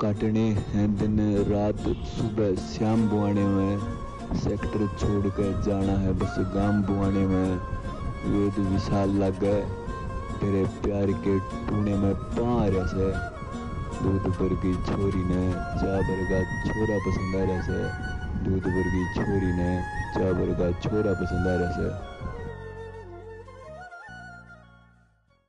काटने हैं दिन रात, सुबह शाम बुआने में। सेक्टर छोड़ कर जाना है बस गाँव बुआने में। वेद विशाल लग गए, तेरे प्यार के टूने में पार से। दूध पर की छोरी ने चा का छोरा पसंद आ रहा है दूध पर की छोरी ने चा का छोरा पसंद आ रहा है